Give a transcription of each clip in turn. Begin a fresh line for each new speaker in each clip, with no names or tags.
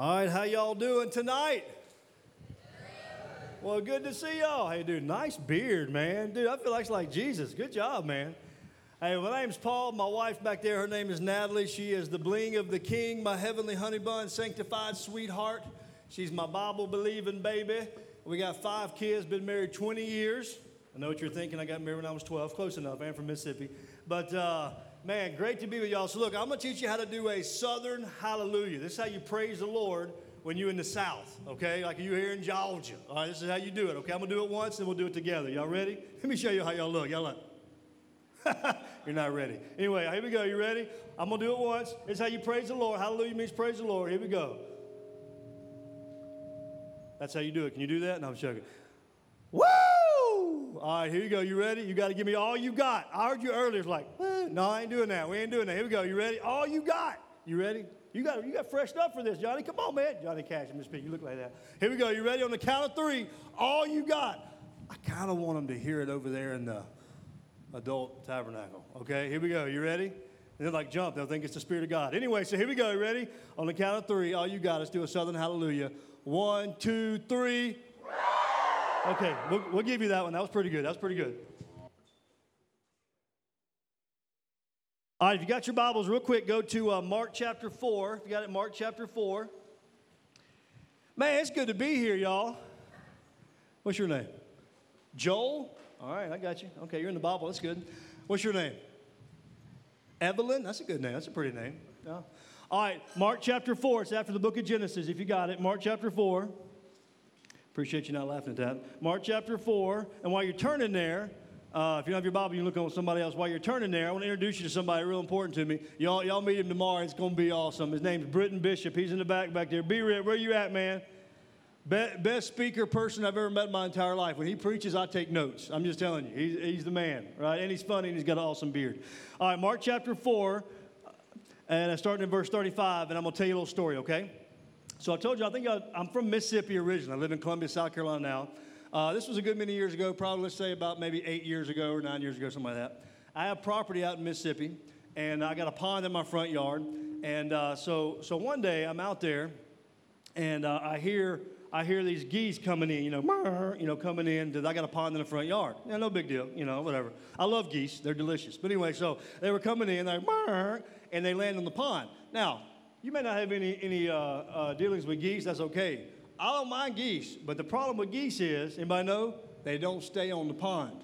All right, how y'all doing tonight? Well, good to see y'all. Hey, dude, nice beard, man. Dude, I feel like it's like Jesus. Good job, man. Hey, my name's Paul. My wife back there, her name is Natalie. She is the bling of the king, my heavenly honey bun, sanctified sweetheart. She's my Bible believing baby. We got five kids, been married 20 years. I know what you're thinking. I got married when I was 12. Close enough. I'm from Mississippi. But, uh, man, great to be with y'all. So, look, I'm going to teach you how to do a southern hallelujah. This is how you praise the Lord when you're in the South, okay? Like you here in Georgia. All right, this is how you do it, okay? I'm going to do it once and we'll do it together. Y'all ready? Let me show you how y'all look. Y'all look. You're not ready. Anyway, here we go. You ready? I'm going to do it once. This is how you praise the Lord. Hallelujah means praise the Lord. Here we go. That's how you do it. Can you do that? No, I'm joking. Woo! All right, here you go. You ready? You got to give me all you got. I heard you earlier. It's like, no, I ain't doing that. We ain't doing that. Here we go. You ready? All you got. You ready? You got you got fresh stuff for this, Johnny. Come on, man. Johnny Cash, I'm just You look like that. Here we go. You ready? On the count of three, all you got. I kind of want them to hear it over there in the adult tabernacle. Okay, here we go. You ready? And they're like, jump. They'll think it's the Spirit of God. Anyway, so here we go. You ready? On the count of three, all you got. Let's do a Southern Hallelujah. One, two, three. Okay, we'll, we'll give you that one. That was pretty good. That was pretty good. All right, if you got your Bibles, real quick, go to uh, Mark chapter 4. If you got it, Mark chapter 4. Man, it's good to be here, y'all. What's your name? Joel? All right, I got you. Okay, you're in the Bible. That's good. What's your name? Evelyn? That's a good name. That's a pretty name. Yeah. All right, Mark chapter 4. It's after the book of Genesis, if you got it. Mark chapter 4. Appreciate you not laughing at that. Mark chapter 4. And while you're turning there, uh, if you don't have your Bible, you look on somebody else. While you're turning there, I want to introduce you to somebody real important to me. Y'all, y'all meet him tomorrow. It's going to be awesome. His name's Britton Bishop. He's in the back back there. Be. Where you at, man? best speaker person I've ever met in my entire life. When he preaches, I take notes. I'm just telling you, he's, he's the man, right? And he's funny and he's got an awesome beard. All right, Mark chapter 4, and I'm starting in verse 35, and I'm going to tell you a little story, okay? So I told you, I think I, am from Mississippi originally. I live in Columbia, South Carolina now. Uh, this was a good many years ago, probably let's say about maybe eight years ago or nine years ago, something like that. I have property out in Mississippi, and I got a pond in my front yard. And uh, so, so one day I'm out there, and uh, I hear I hear these geese coming in, you know, you know, coming in. I got a pond in the front yard. Yeah, no big deal, you know, whatever. I love geese; they're delicious. But anyway, so they were coming in, they're and they land on the pond. Now, you may not have any, any uh, uh, dealings with geese, that's okay. I don't mind geese, but the problem with geese is, anybody know? They don't stay on the pond.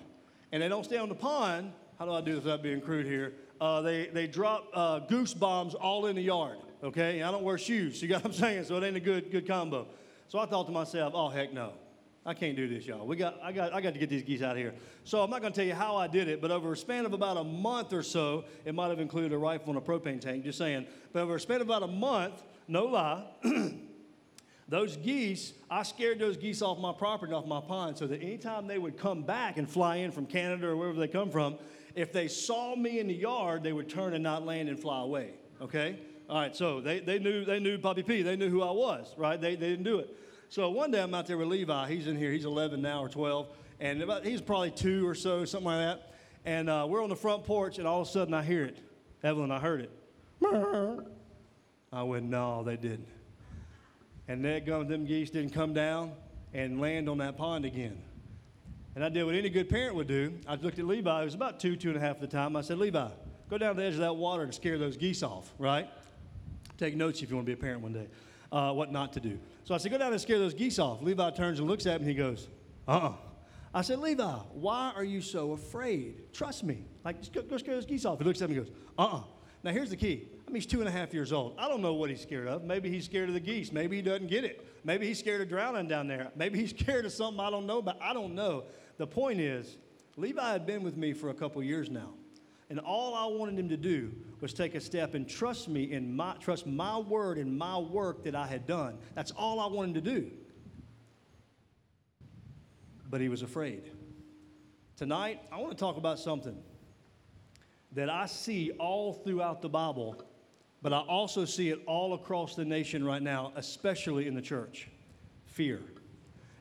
And they don't stay on the pond, how do I do this without being crude here? Uh, they, they drop uh, goose bombs all in the yard, okay? I don't wear shoes, you got what I'm saying? So it ain't a good, good combo. So I thought to myself, oh, heck no. I can't do this, y'all. We got, I, got, I got to get these geese out of here. So I'm not going to tell you how I did it, but over a span of about a month or so, it might have included a rifle and a propane tank, just saying. But over a span of about a month, no lie, those geese, I scared those geese off my property, off my pond, so that anytime they would come back and fly in from Canada or wherever they come from, if they saw me in the yard, they would turn and not land and fly away. Okay? All right, so they, they knew they knew Poppy P. They knew who I was, right? They, they didn't do it. So one day I'm out there with Levi. He's in here. He's 11 now or 12, and about, he's probably two or so, something like that. And uh, we're on the front porch, and all of a sudden I hear it. Evelyn, I heard it. I went, no, they didn't. And that gum, them geese didn't come down and land on that pond again. And I did what any good parent would do. I looked at Levi. He was about two, two and a half at the time. I said, Levi, go down to the edge of that water and scare those geese off, right? Take notes if you want to be a parent one day, uh, what not to do. So I said, go down and scare those geese off. Levi turns and looks at me and he goes, uh uh-uh. uh I said, Levi, why are you so afraid? Trust me. Like, just go, go scare those geese off. He looks at me and goes, uh uh-uh. uh Now, here's the key. I mean, he's two and a half years old. I don't know what he's scared of. Maybe he's scared of the geese. Maybe he doesn't get it. Maybe he's scared of drowning down there. Maybe he's scared of something I don't know about. I don't know. The point is, Levi had been with me for a couple years now. And all I wanted him to do was take a step and trust me in my trust my word and my work that I had done. That's all I wanted him to do. But he was afraid. Tonight, I want to talk about something that I see all throughout the Bible, but I also see it all across the nation right now, especially in the church fear.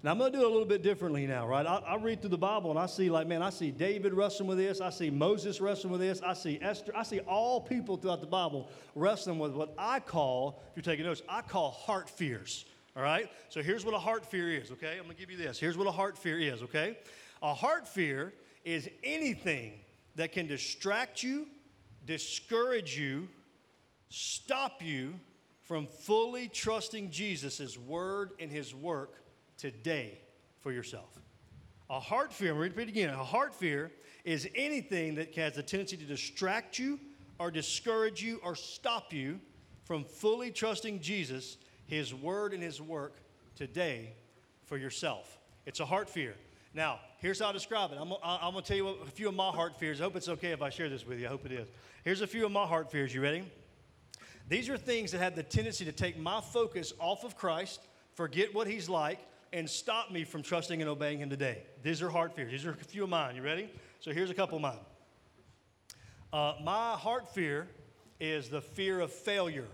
I'm going to do it a little bit differently now, right? I, I, read through the Bible and I see, like, man, I see David wrestling with this. I see Moses wrestling with this. I see Esther. I see all people throughout the Bible wrestling with what I call, if you're taking notes, I call heart fears, all right? So here's what a heart fear is, okay? I'm going to give you this. Here's what a heart fear is, okay? A heart fear is anything that can distract you, discourage you, stop you from fully trusting Jesus' word and his work today for yourself. A heart fear, I'm going to repeat again. A heart fear is anything that has a tendency to distract you or discourage you or stop you from fully trusting Jesus, His Word, and His work today for yourself. It's a heart fear. Now, here's how I describe it. I'm, I'm going to tell you a few of my heart fears. I hope it's okay if I share this with you. I hope it is. Here's a few of my heart fears. You ready? These are things that have the tendency to take my focus off of Christ, forget what He's like, and stop me from trusting and obeying Him today. These are heart fears. These are a few of mine. You ready? So here's a couple of mine. Uh, my heart fear is the fear of failure.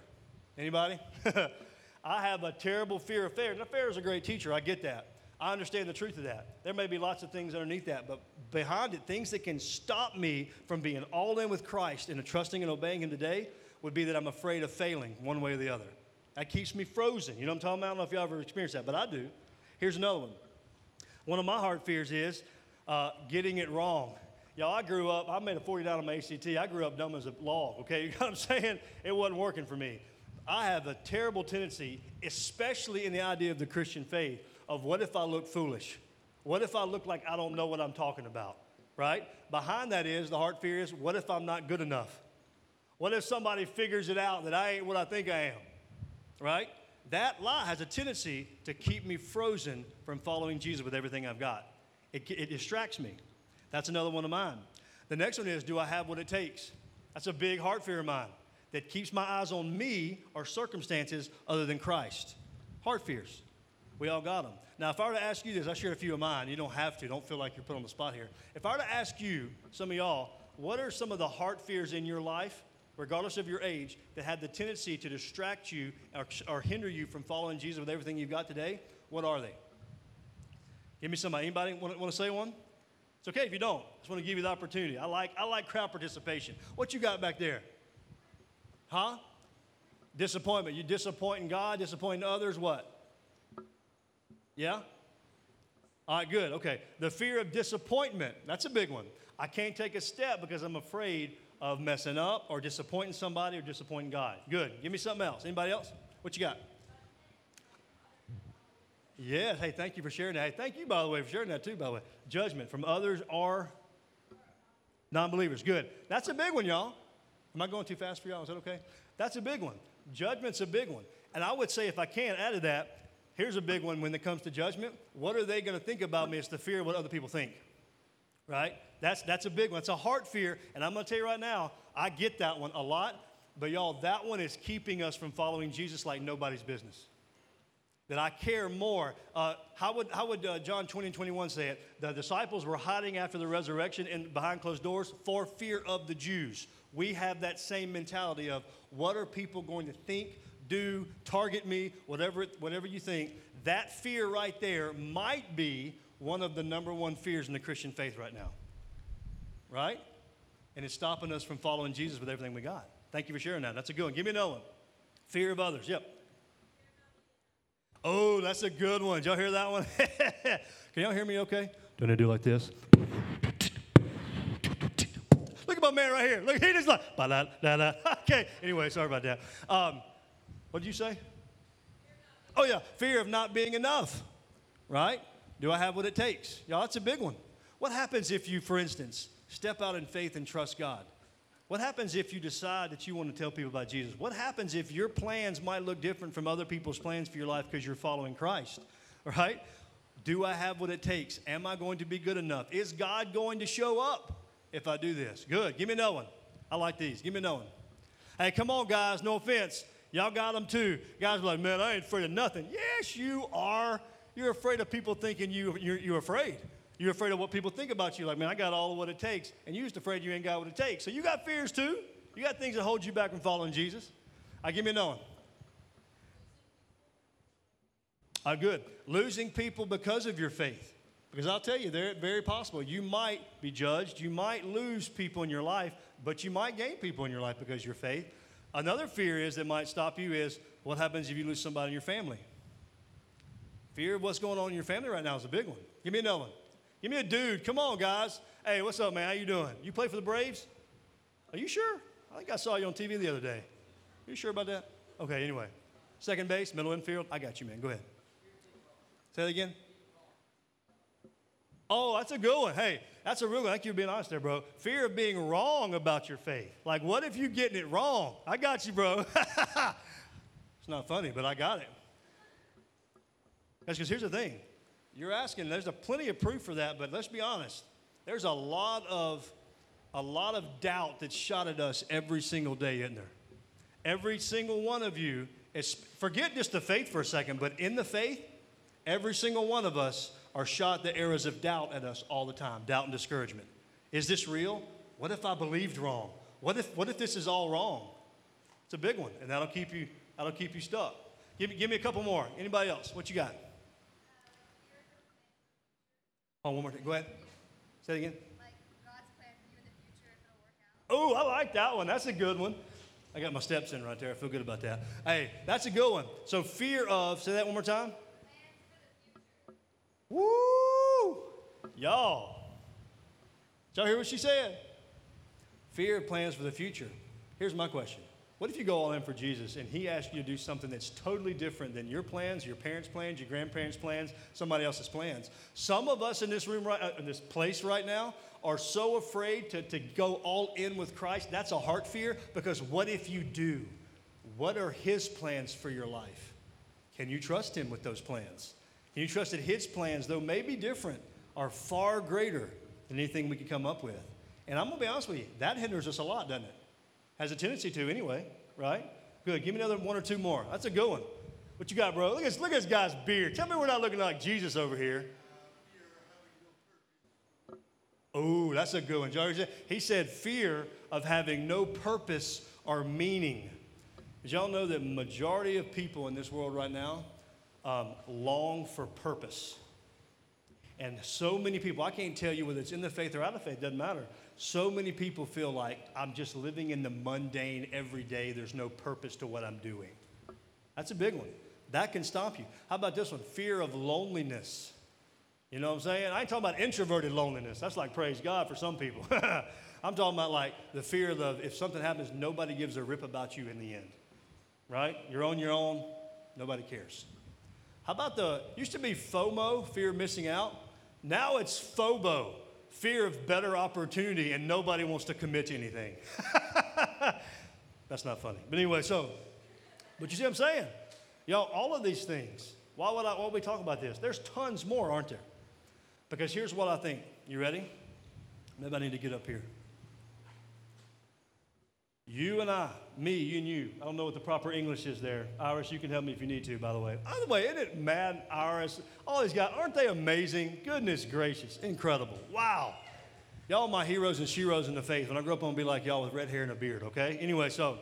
Anybody? I have a terrible fear of failure. Now, failure is a great teacher. I get that. I understand the truth of that. There may be lots of things underneath that, but behind it, things that can stop me from being all in with Christ and trusting and obeying Him today would be that I'm afraid of failing one way or the other. That keeps me frozen. You know what I'm talking about? I don't know if y'all ever experienced that, but I do. Here's another one. One of my heart fears is uh, getting it wrong. Y'all, I grew up, I made a 49 on my ACT. I grew up dumb as a log, okay? You know what I'm saying? It wasn't working for me. I have a terrible tendency, especially in the idea of the Christian faith, of what if I look foolish? What if I look like I don't know what I'm talking about? Right? Behind that is the heart fear is what if I'm not good enough? What if somebody figures it out that I ain't what I think I am? Right? That lie has a tendency to keep me frozen from following Jesus with everything I've got. It, it distracts me. That's another one of mine. The next one is Do I have what it takes? That's a big heart fear of mine that keeps my eyes on me or circumstances other than Christ. Heart fears. We all got them. Now, if I were to ask you this, I shared a few of mine. You don't have to. Don't feel like you're put on the spot here. If I were to ask you, some of y'all, what are some of the heart fears in your life regardless of your age, that had the tendency to distract you or, or hinder you from following Jesus with everything you've got today, what are they? Give me somebody. Anybody want, want to say one? It's okay if you don't. I just want to give you the opportunity. I like, I like crowd participation. What you got back there? Huh? Disappointment. You disappointing God, disappointing others, what? Yeah? All right, good. Okay. The fear of disappointment. That's a big one. I can't take a step because I'm afraid of messing up or disappointing somebody or disappointing God. Good. Give me something else. Anybody else? What you got? Yeah. Hey, thank you for sharing that. Hey, thank you, by the way, for sharing that too, by the way. Judgment from others or non believers. Good. That's a big one, y'all. Am I going too fast for y'all? Is that okay? That's a big one. Judgment's a big one. And I would say, if I can, add to that, here's a big one when it comes to judgment. What are they going to think about me? It's the fear of what other people think right? That's, that's a big one. It's a heart fear. And I'm going to tell you right now, I get that one a lot. But y'all, that one is keeping us from following Jesus like nobody's business. That I care more. Uh, how would, how would uh, John 20 and 21 say it? The disciples were hiding after the resurrection and behind closed doors for fear of the Jews. We have that same mentality of what are people going to think, do, target me, whatever, whatever you think. That fear right there might be one of the number one fears in the Christian faith right now. Right? And it's stopping us from following Jesus with everything we got. Thank you for sharing that. That's a good one. Give me another one. Fear of others. Yep. Oh, that's a good one. Did y'all hear that one? Can y'all hear me okay? Don't I do like this? Look at my man right here. Look, he just like, da da da. Okay. Anyway, sorry about that. Um, what did you say? Oh, yeah. Fear of not being enough. Right? Do I have what it takes? Y'all, that's a big one. What happens if you, for instance, step out in faith and trust God? What happens if you decide that you want to tell people about Jesus? What happens if your plans might look different from other people's plans for your life because you're following Christ? Right? Do I have what it takes? Am I going to be good enough? Is God going to show up if I do this? Good. Give me another one. I like these. Give me another one. Hey, come on, guys. No offense. Y'all got them too. Guys are like, man, I ain't afraid of nothing. Yes, you are. You're afraid of people thinking you, you're, you're afraid. You're afraid of what people think about you. Like, man, I got all of what it takes. And you're just afraid you ain't got what it takes. So you got fears too. You got things that hold you back from following Jesus. I give me a one. Uh, good. Losing people because of your faith. Because I'll tell you, they're very possible. You might be judged. You might lose people in your life, but you might gain people in your life because of your faith. Another fear is that might stop you is what happens if you lose somebody in your family? Fear of what's going on in your family right now is a big one. Give me another one. Give me a dude. Come on, guys. Hey, what's up, man? How you doing? You play for the Braves? Are you sure? I think I saw you on TV the other day. You sure about that? Okay, anyway. Second base, middle infield. I got you, man. Go ahead. Say that again. Oh, that's a good one. Hey, that's a real one. Thank you for being honest there, bro. Fear of being wrong about your faith. Like, what if you're getting it wrong? I got you, bro. it's not funny, but I got it. That's because here's the thing. You're asking, there's a plenty of proof for that, but let's be honest. There's a lot of a lot of doubt that's shot at us every single day, isn't there? Every single one of you is forget just the faith for a second, but in the faith, every single one of us are shot the arrows of doubt at us all the time doubt and discouragement. Is this real? What if I believed wrong? What if, what if this is all wrong? It's a big one, and that'll keep you, that'll keep you stuck. Give me, give me a couple more. Anybody else? What you got? Oh, one more thing. Go ahead. Say it again. Oh, I like that one. That's a good one. I got my steps in right there. I feel good about that. Hey, that's a good one. So, fear of, say that one more time. Woo! Y'all. Did y'all hear what she said? Fear of plans for the future. Here's my question What if you go all in for Jesus and he asks you to do something that's totally different than your plans, your parents' plans, your grandparents' plans, somebody else's plans? Some of us in this room, right, uh, in this place right now, are so afraid to, to go all in with Christ. That's a heart fear because what if you do? What are his plans for your life? Can you trust him with those plans? Can you trust that His plans, though may be different, are far greater than anything we could come up with? And I'm going to be honest with you, that hinders us a lot, doesn't it? Has a tendency to anyway, right? Good. Give me another one or two more. That's a good one. What you got, bro? Look at, look at this guy's beard. Tell me we're not looking like Jesus over here. Oh, that's a good one. George, he said fear of having no purpose or meaning. Did y'all know that majority of people in this world right now um, long for purpose. And so many people, I can't tell you whether it's in the faith or out of faith, doesn't matter. So many people feel like I'm just living in the mundane every day. There's no purpose to what I'm doing. That's a big one. That can stop you. How about this one? Fear of loneliness. You know what I'm saying? I ain't talking about introverted loneliness. That's like praise God for some people. I'm talking about like the fear of if something happens, nobody gives a rip about you in the end. Right? You're on your own, nobody cares. How about the, used to be FOMO, fear of missing out. Now it's FOBO, fear of better opportunity, and nobody wants to commit to anything. That's not funny. But anyway, so, but you see what I'm saying? Y'all, all of these things, why would, I, why would we talk about this? There's tons more, aren't there? Because here's what I think. You ready? Maybe I need to get up here. You and I, me, you and you. I don't know what the proper English is there. Iris, you can help me if you need to, by the way. By the way, isn't it mad, Iris? All these guys, aren't they amazing? Goodness gracious, incredible. Wow. Y'all my heroes and sheroes in the faith. When I grow up, I'm going to be like y'all with red hair and a beard, okay? Anyway, so,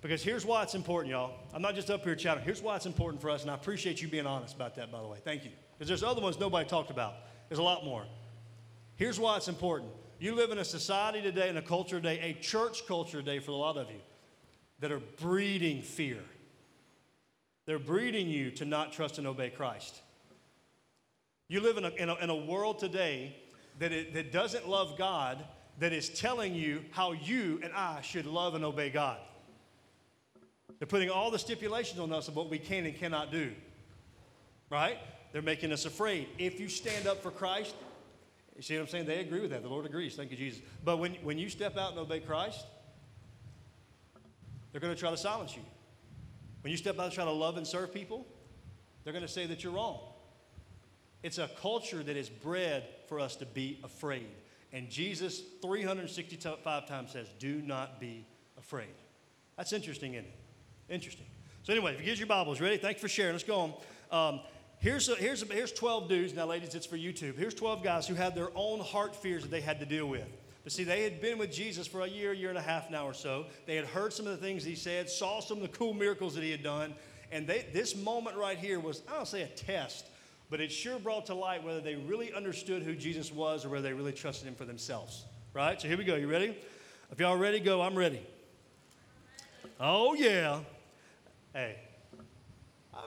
because here's why it's important, y'all. I'm not just up here chatting. Here's why it's important for us, and I appreciate you being honest about that, by the way. Thank you. Because there's other ones nobody talked about. There's a lot more. Here's why it's important. You live in a society today, in a culture today, a church culture today for a lot of you, that are breeding fear. They're breeding you to not trust and obey Christ. You live in a, in a, in a world today that, it, that doesn't love God, that is telling you how you and I should love and obey God. They're putting all the stipulations on us of what we can and cannot do. Right? They're making us afraid. If you stand up for Christ, you see what I'm saying? They agree with that. The Lord agrees. Thank you, Jesus. But when, when you step out and obey Christ, they're going to try to silence you. When you step out and try to love and serve people, they're going to say that you're wrong. It's a culture that is bred for us to be afraid. And Jesus, 365 times, says, Do not be afraid. That's interesting, isn't it? Interesting. So, anyway, if you get your Bibles ready, thank you for sharing. Let's go on. Um, Here's, a, here's, a, here's 12 dudes. Now, ladies, it's for YouTube. Here's 12 guys who had their own heart fears that they had to deal with. But see, they had been with Jesus for a year, year and a half now or so. They had heard some of the things he said, saw some of the cool miracles that he had done, And they, this moment right here was, I don't say a test, but it sure brought to light whether they really understood who Jesus was or whether they really trusted him for themselves. Right? So here we go. You ready? If y'all ready, go. I'm ready. Oh, yeah. Hey,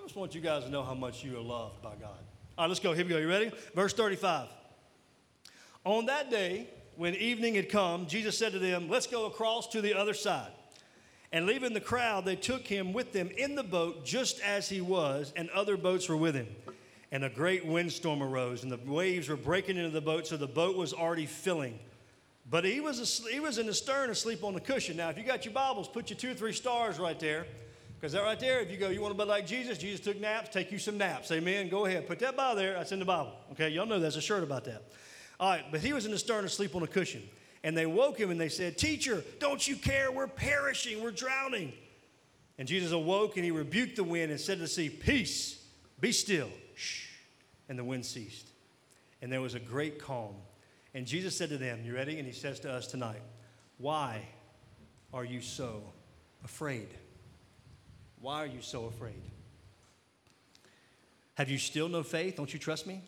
I just want you guys to know how much you are loved by God. All right, let's go. Here we go. You ready? Verse 35. On that day, when evening had come, Jesus said to them, Let's go across to the other side. And leaving the crowd, they took him with them in the boat just as he was, and other boats were with him. And a great windstorm arose, and the waves were breaking into the boat, so the boat was already filling. But he was, asleep, he was in the stern asleep on the cushion. Now, if you got your Bibles, put your two or three stars right there. Because that right there, if you go, you want to be like Jesus, Jesus took naps, take you some naps. Amen. Go ahead. Put that by there. That's in the Bible. Okay, y'all know there's a shirt about that. All right, but he was in the stern asleep on a cushion. And they woke him and they said, Teacher, don't you care? We're perishing, we're drowning. And Jesus awoke and he rebuked the wind and said to the sea, Peace, be still. Shh. And the wind ceased. And there was a great calm. And Jesus said to them, You ready? And he says to us tonight, Why are you so afraid? Why are you so afraid? Have you still no faith? Don't you trust me?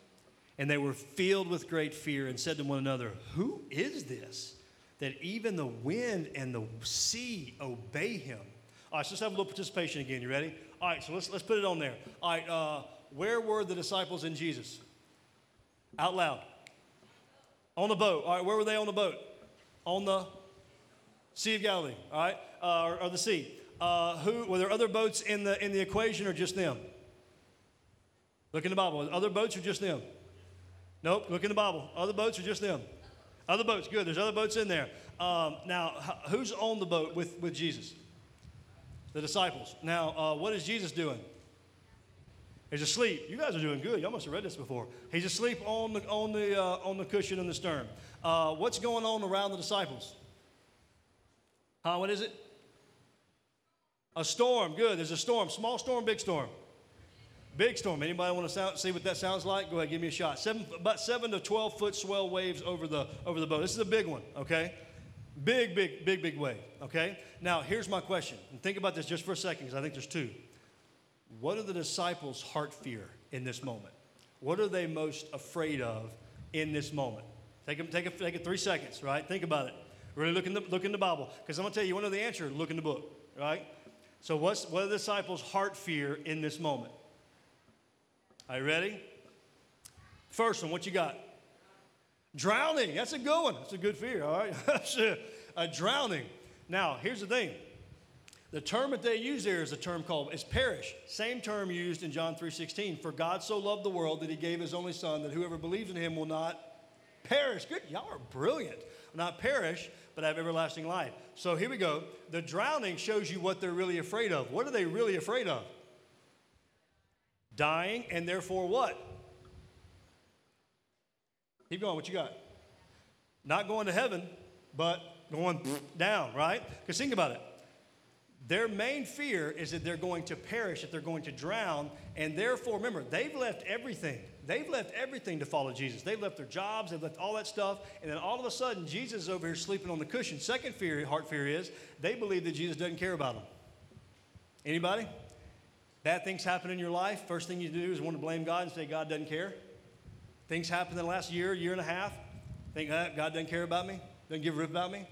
And they were filled with great fear and said to one another, Who is this that even the wind and the sea obey him? All right, so let's have a little participation again. You ready? All right, so let's, let's put it on there. All right, uh, where were the disciples in Jesus? Out loud. On the boat. All right, where were they on the boat? On the Sea of Galilee. All right, uh, or, or, the sea. Uh, who were there other boats in the in the equation or just them? Look in the Bible. Other boats or just them? Nope, look in the Bible. Other boats are just them. Other boats, good. There's other boats in there. Um, now, who's on the boat with, with Jesus? The disciples. Now, uh, what is Jesus doing? He's asleep. You guys are doing good. Y'all must have read this before. He's asleep on the, on the, uh, on the cushion in the stern. Uh, what's going on around the disciples? Huh, what is it? A storm. Good. There's a storm. Small storm, big storm. Big storm. Anybody want to sound, see what that sounds like? Go ahead, give me a shot. Seven, about seven to 12 foot swell waves over the, over the boat. This is a big one, okay? Big, big, big, big wave, okay? Now, here's my question. And think about this just for a second because I think there's two. What are the disciples' heart fear in this moment? What are they most afraid of in this moment? Take, a, take, a, take a three seconds, right? Think about it. Really look in the, look in the Bible. Because I'm going to tell you, to know the answer? Look in the book, right? So, what's, what are the disciples' heart fear in this moment? Are you ready? First one, what you got? Drowning. That's a good one. That's a good fear, all right? a drowning. Now, here's the thing. The term that they use there is a term called is perish. Same term used in John 3:16. For God so loved the world that he gave his only son that whoever believes in him will not perish. Good. Y'all are brilliant. Not perish, but I have everlasting life. So here we go. The drowning shows you what they're really afraid of. What are they really afraid of? dying, and therefore what? Keep going, what you got? Not going to heaven, but going down, right? Because think about it. Their main fear is that they're going to perish, that they're going to drown, and therefore, remember, they've left everything. They've left everything to follow Jesus. They've left their jobs, they've left all that stuff, and then all of a sudden, Jesus is over here sleeping on the cushion. Second fear, heart fear is they believe that Jesus doesn't care about them. Anybody? Bad things happen in your life. First thing you do is want to blame God and say God doesn't care. Things happen in the last year, year and a half. Think God doesn't care about me, doesn't give a rip about me,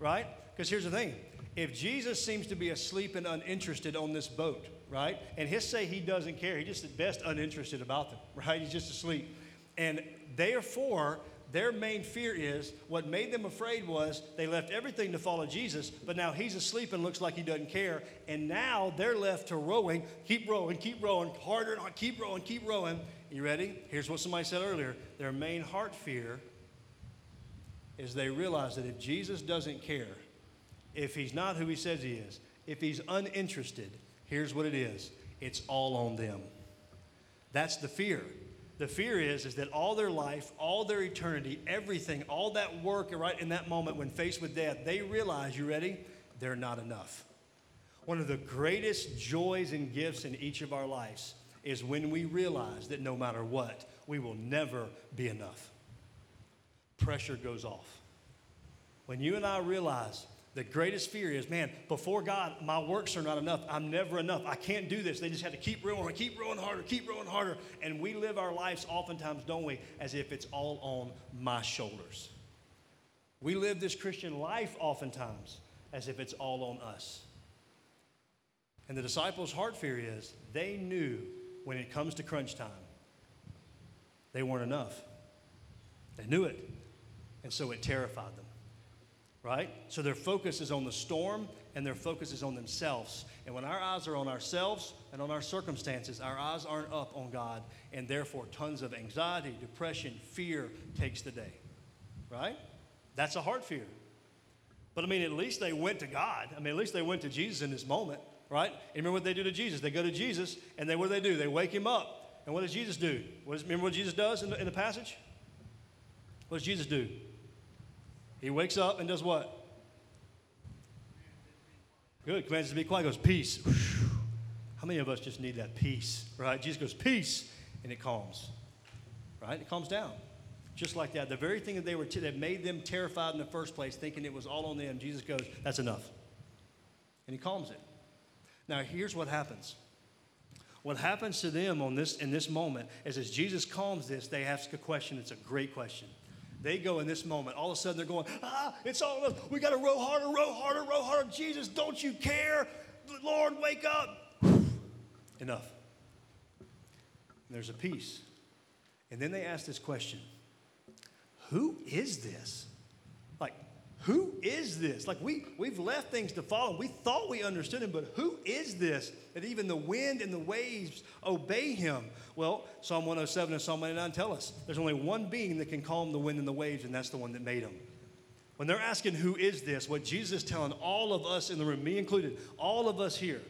right? Because here's the thing: if Jesus seems to be asleep and uninterested on this boat, right, and he'll say he doesn't care, he's just at best uninterested about them, right? He's just asleep, and therefore their main fear is what made them afraid was they left everything to follow Jesus, but now he's asleep and looks like he doesn't care. And now they're left to rowing, keep rowing, keep rowing, harder and keep rowing, keep rowing. You ready? Here's what somebody said earlier their main heart fear is they realize that if Jesus doesn't care, if he's not who he says he is, if he's uninterested, here's what it is it's all on them. That's the fear. The fear is, is that all their life, all their eternity, everything, all that work right in that moment when faced with death, they realize, you ready? They're not enough. One of the greatest joys and gifts in each of our lives is when we realize that no matter what, we will never be enough. Pressure goes off. When you and I realize The greatest fear is, man, before God, my works are not enough. I'm never enough. I can't do this. They just have to keep rowing, keep rowing harder, keep rowing harder. And we live our lives oftentimes, don't we, as if it's all on my shoulders. We live this Christian life oftentimes as if it's all on us. And the disciples' heart fear is they knew when it comes to crunch time, they weren't enough. They knew it. And so it terrified them. Right? So their focus is on the storm and their focus is on themselves. And when our eyes are on ourselves and on our circumstances, our eyes aren't up on God. And therefore, tons of anxiety, depression, fear takes the day. Right? That's a heart fear. But I mean, at least they went to God. I mean, at least they went to Jesus in this moment, right? And remember what they do to Jesus? They go to Jesus, and they what do they do? They wake him up. And what does Jesus do? What does, remember what Jesus does in the, in the passage? What does Jesus do? He wakes up and does what? Good. Commands to be quiet. Goes peace. How many of us just need that peace, right? Jesus goes peace, and it calms, right? It calms down. Just like that. The very thing that they were t- that made them terrified in the first place, thinking it was all on them, Jesus goes, That's enough. And he calms it. Now here's what happens. What happens to them on this in this moment is as Jesus calms this, they ask a question. It's a great question. They go in this moment, all of a sudden they're going, ah, it's all of us. We got to row harder, row harder, row harder. Jesus, don't you care? Lord, wake up. Enough. And there's a peace. And then they ask this question who is this? Who is this? Like, we, we've left things to follow. We thought we understood him, but who is this that even the wind and the waves obey him? Well, Psalm 107 and Psalm 99 tell us there's only one being that can calm the wind and the waves, and that's the one that made him. When they're asking, who is this? What Jesus is telling all of us in the room, me included, all of us here,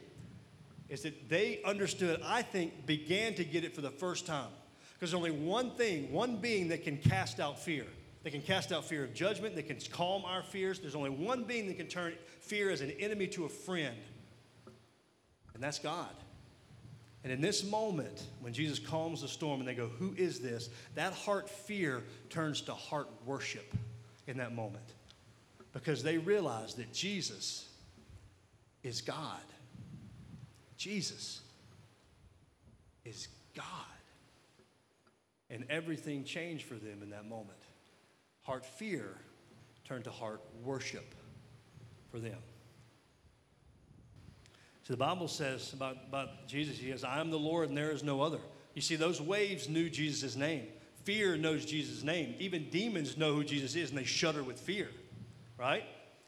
is that they understood, I think, began to get it for the first time. Because there's only one thing, one being that can cast out fear. They can cast out fear of judgment. They can calm our fears. There's only one being that can turn fear as an enemy to a friend, and that's God. And in this moment, when Jesus calms the storm and they go, Who is this? That heart fear turns to heart worship in that moment because they realize that Jesus is God. Jesus is God. And everything changed for them in that moment. Heart fear turned to heart worship for them. So the Bible says about, about Jesus, he says, I am the Lord and there is no other. You see, those waves knew Jesus' name. Fear knows Jesus' name. Even demons know who Jesus is and they shudder with fear, right?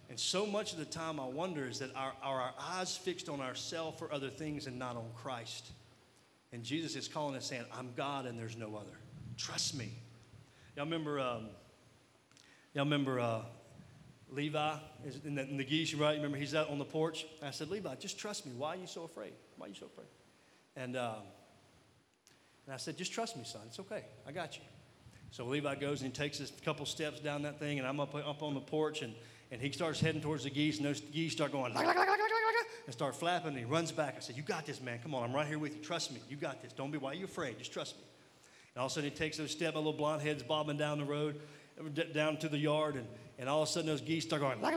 And so much of the time, I wonder is that our, are our eyes fixed on ourselves or other things and not on Christ? And Jesus is calling us saying, I'm God and there's no other. Trust me. Y'all remember, um, y'all remember uh, Levi in the, in the geese, right? Remember he's out on the porch? I said, Levi, just trust me. Why are you so afraid? Why are you so afraid? And, uh, and I said, just trust me, son. It's okay. I got you. So Levi goes and he takes a couple steps down that thing, and I'm up, up on the porch, and, and he starts heading towards the geese, and those geese start going, and start flapping, and he runs back. I said, You got this, man. Come on, I'm right here with you. Trust me. You got this. Don't be, why are you afraid? Just trust me. And all of a sudden, he takes those steps, my little blonde head's bobbing down the road, down to the yard, and, and all of a sudden, those geese start going like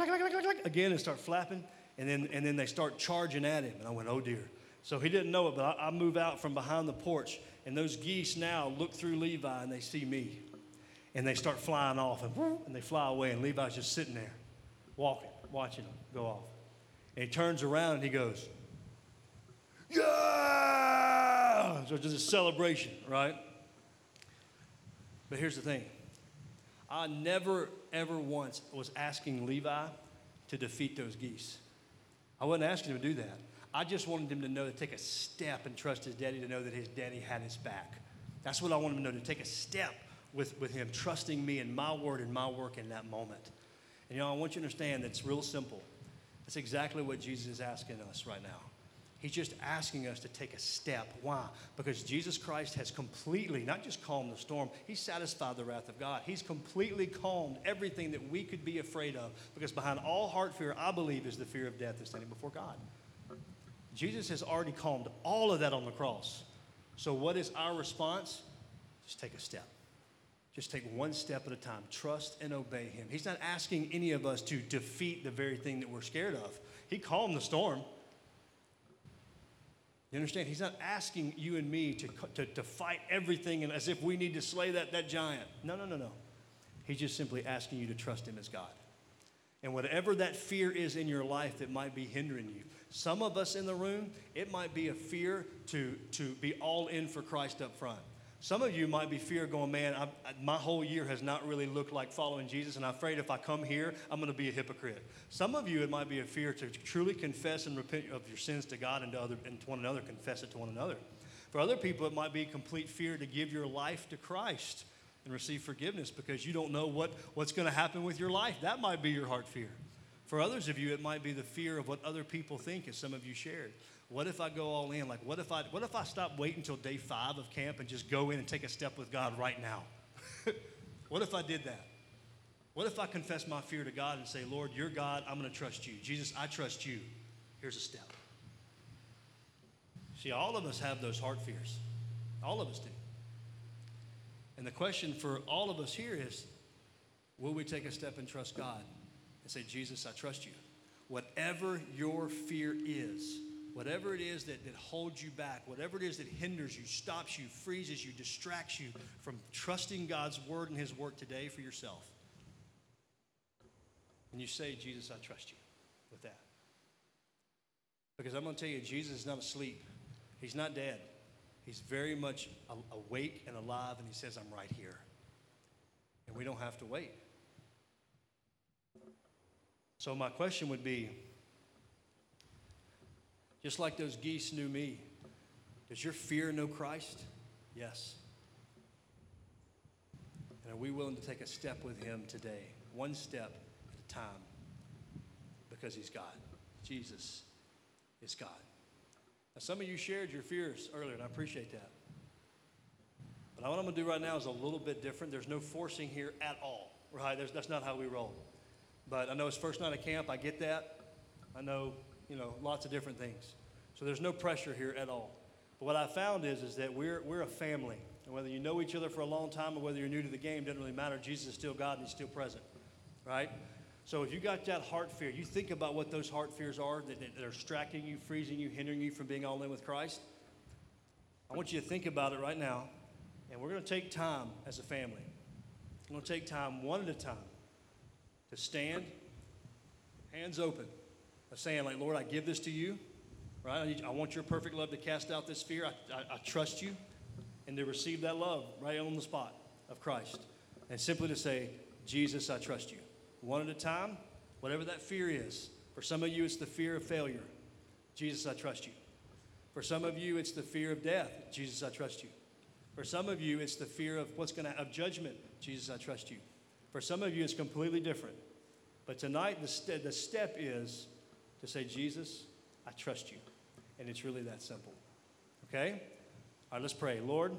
again and start flapping, and then, and then they start charging at him. And I went, oh dear. So he didn't know it, but I, I move out from behind the porch, and those geese now look through Levi and they see me. And they start flying off, and, and they fly away, and Levi's just sitting there, walking, watching them go off. And he turns around and he goes, Yeah! So just a celebration, right? But here's the thing I never, ever once was asking Levi to defeat those geese. I wasn't asking him to do that. I just wanted him to know to take a step and trust his daddy to know that his daddy had his back. That's what I wanted him to know to take a step with, with him, trusting me and my word and my work in that moment. And you know, I want you to understand that it's real simple. That's exactly what Jesus is asking us right now. He's just asking us to take a step. Why? Because Jesus Christ has completely, not just calmed the storm, He's satisfied the wrath of God. He's completely calmed everything that we could be afraid of. Because behind all heart fear, I believe, is the fear of death and standing before God. Jesus has already calmed all of that on the cross. So, what is our response? Just take a step. Just take one step at a time. Trust and obey Him. He's not asking any of us to defeat the very thing that we're scared of. He calmed the storm. You understand? He's not asking you and me to, to, to fight everything and as if we need to slay that, that giant. No, no, no, no. He's just simply asking you to trust Him as God. And whatever that fear is in your life that might be hindering you, some of us in the room, it might be a fear to, to be all in for Christ up front. Some of you might be fear going, man, I, my whole year has not really looked like following Jesus, and I'm afraid if I come here, I'm going to be a hypocrite. Some of you, it might be a fear to truly confess and repent of your sins to God and to, other, and to one another, confess it to one another. For other people, it might be complete fear to give your life to Christ and receive forgiveness because you don't know what, what's going to happen with your life. That might be your heart fear. For others of you, it might be the fear of what other people think, as some of you shared. What if I go all in? Like, what if I, what if I stop waiting until day five of camp and just go in and take a step with God right now? what if I did that? What if I confess my fear to God and say, Lord, you're God, I'm going to trust you. Jesus, I trust you. Here's a step. See, all of us have those heart fears. All of us do. And the question for all of us here is will we take a step and trust God and say, Jesus, I trust you? Whatever your fear is, Whatever it is that, that holds you back, whatever it is that hinders you, stops you, freezes you, distracts you from trusting God's word and his work today for yourself. And you say, Jesus, I trust you with that. Because I'm going to tell you, Jesus is not asleep, he's not dead. He's very much awake and alive, and he says, I'm right here. And we don't have to wait. So, my question would be just like those geese knew me. Does your fear know Christ? Yes. And are we willing to take a step with Him today? One step at a time. Because He's God. Jesus is God. Now, some of you shared your fears earlier, and I appreciate that. But what I'm going to do right now is a little bit different. There's no forcing here at all, right? There's, that's not how we roll. But I know it's first night of camp. I get that. I know you know, lots of different things. So there's no pressure here at all. But what I found is, is that we're, we're a family. And whether you know each other for a long time or whether you're new to the game, doesn't really matter. Jesus is still God and He's still present, right? So if you got that heart fear, you think about what those heart fears are that, that are distracting you, freezing you, hindering you from being all in with Christ. I want you to think about it right now. And we're going to take time as a family. We're going to take time one at a time to stand, hands open, of saying, like, Lord, I give this to you, right? I, want your perfect love to cast out this fear. I, I, I trust you, and to receive that love right on the spot of Christ. And simply to say, Jesus, I trust you. One at a time, whatever that fear is. For some of you, it's the fear of failure. Jesus, I trust you. For some of you, it's the fear of death. Jesus, I trust you. For some of you, it's the fear of what's going to of judgment. Jesus, I trust you. For some of you, it's completely different. But tonight, the, st- the step is to say, Jesus, I trust you. And it's really that simple. Okay? All right, let's pray. Lord,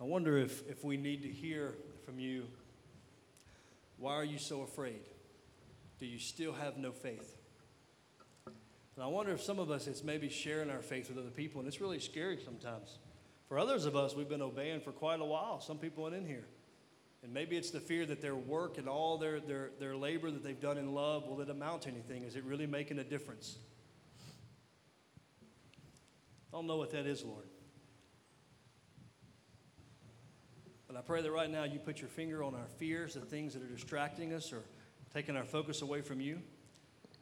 I wonder if, if we need to hear from you why are you so afraid? Do you still have no faith? And I wonder if some of us, it's maybe sharing our faith with other people, and it's really scary sometimes. For others of us, we've been obeying for quite a while, some people are in here. And maybe it's the fear that their work and all their, their, their labor that they've done in love, will it amount to anything? Is it really making a difference? I don't know what that is, Lord. But I pray that right now you put your finger on our fears, the things that are distracting us or taking our focus away from you.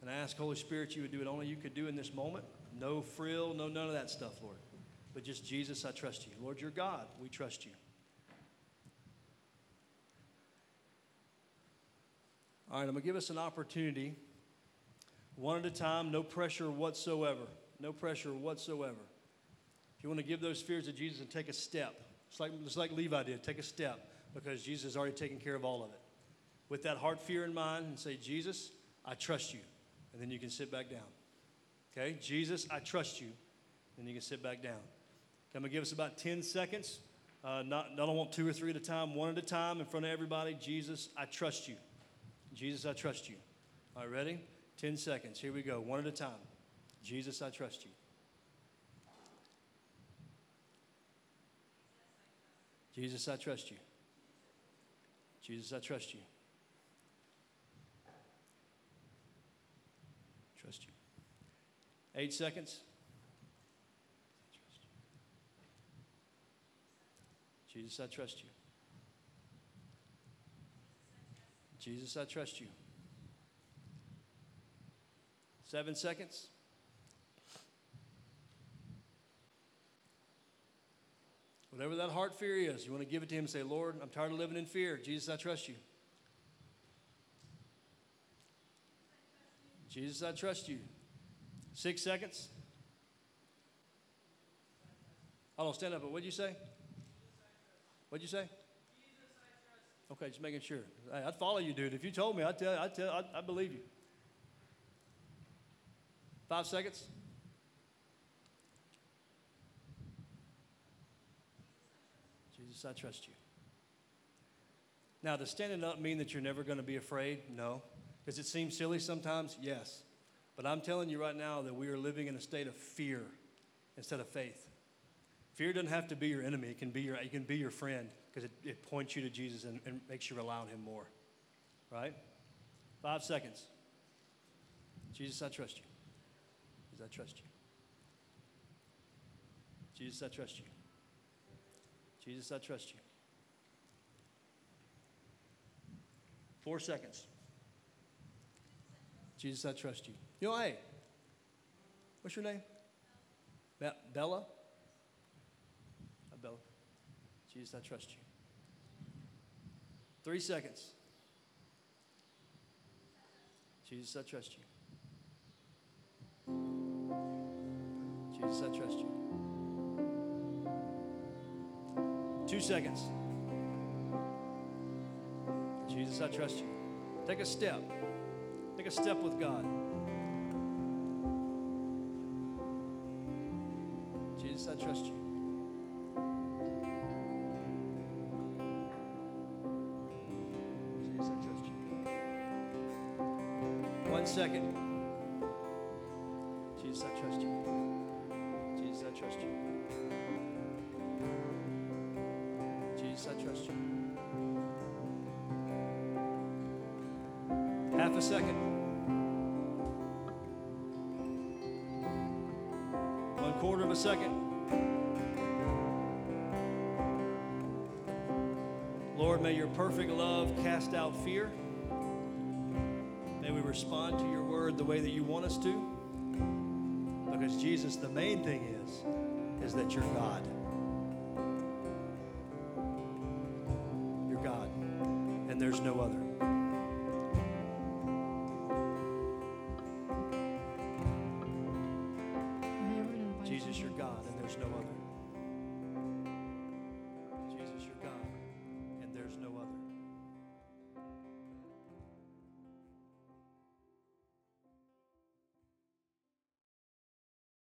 And I ask, Holy Spirit, you would do what only you could do in this moment. No frill, no none of that stuff, Lord. But just, Jesus, I trust you. Lord, you're God. We trust you. All right, I'm going to give us an opportunity, one at a time, no pressure whatsoever. No pressure whatsoever. If you want to give those fears to Jesus and take a step, it's like, it's like Levi did, take a step because Jesus has already taken care of all of it. With that heart fear in mind, and say, Jesus, I trust you and then you can sit back down. Okay? Jesus, I trust you. Then you can sit back down. Going to give us about 10 seconds. Uh, not, I don't want two or three at a time, one at a time in front of everybody. Jesus, I trust you. Jesus, I trust you. All right, ready? 10 seconds. Here we go, one at a time. Jesus, I trust you. Jesus, I trust you. Jesus, I trust you. Trust you. Eight seconds. Jesus, I trust you. Jesus, I trust you. Seven seconds. Whatever that heart fear is, you want to give it to Him and say, Lord, I'm tired of living in fear. Jesus, I trust you. Jesus, I trust you. Six seconds. I don't stand up. But what'd you say? What'd you say? Okay, just making sure. Hey, I'd follow you, dude. If you told me, I'd tell. I'd tell. I'd, I believe you. Five seconds. Jesus, I trust you. Now, does standing up mean that you're never going to be afraid? No. Does it seem silly sometimes? Yes. But I'm telling you right now that we are living in a state of fear instead of faith. Fear doesn't have to be your enemy, it can be your, it can be your friend because it, it points you to Jesus and, and makes you rely on Him more. Right? Five seconds. Jesus, I trust you. Jesus, I trust you. Jesus, I trust you. Jesus, I trust you. Four seconds. Jesus, I trust you. You know, hey, what's your name? Be- Bella? Bella. Jesus, I trust you. Three seconds. Jesus, I trust you. Jesus, I trust you. Two seconds. Jesus, I trust you. Take a step. Take a step with God. Jesus, I trust you. Jesus, I trust you. One second. Jesus, I trust you. Jesus, I trust you. Jesus, I trust you. Half a second. A second. Lord, may your perfect love cast out fear. May we respond to your word the way that you want us to. Because Jesus, the main thing is, is that you're God. You're God, and there's no other.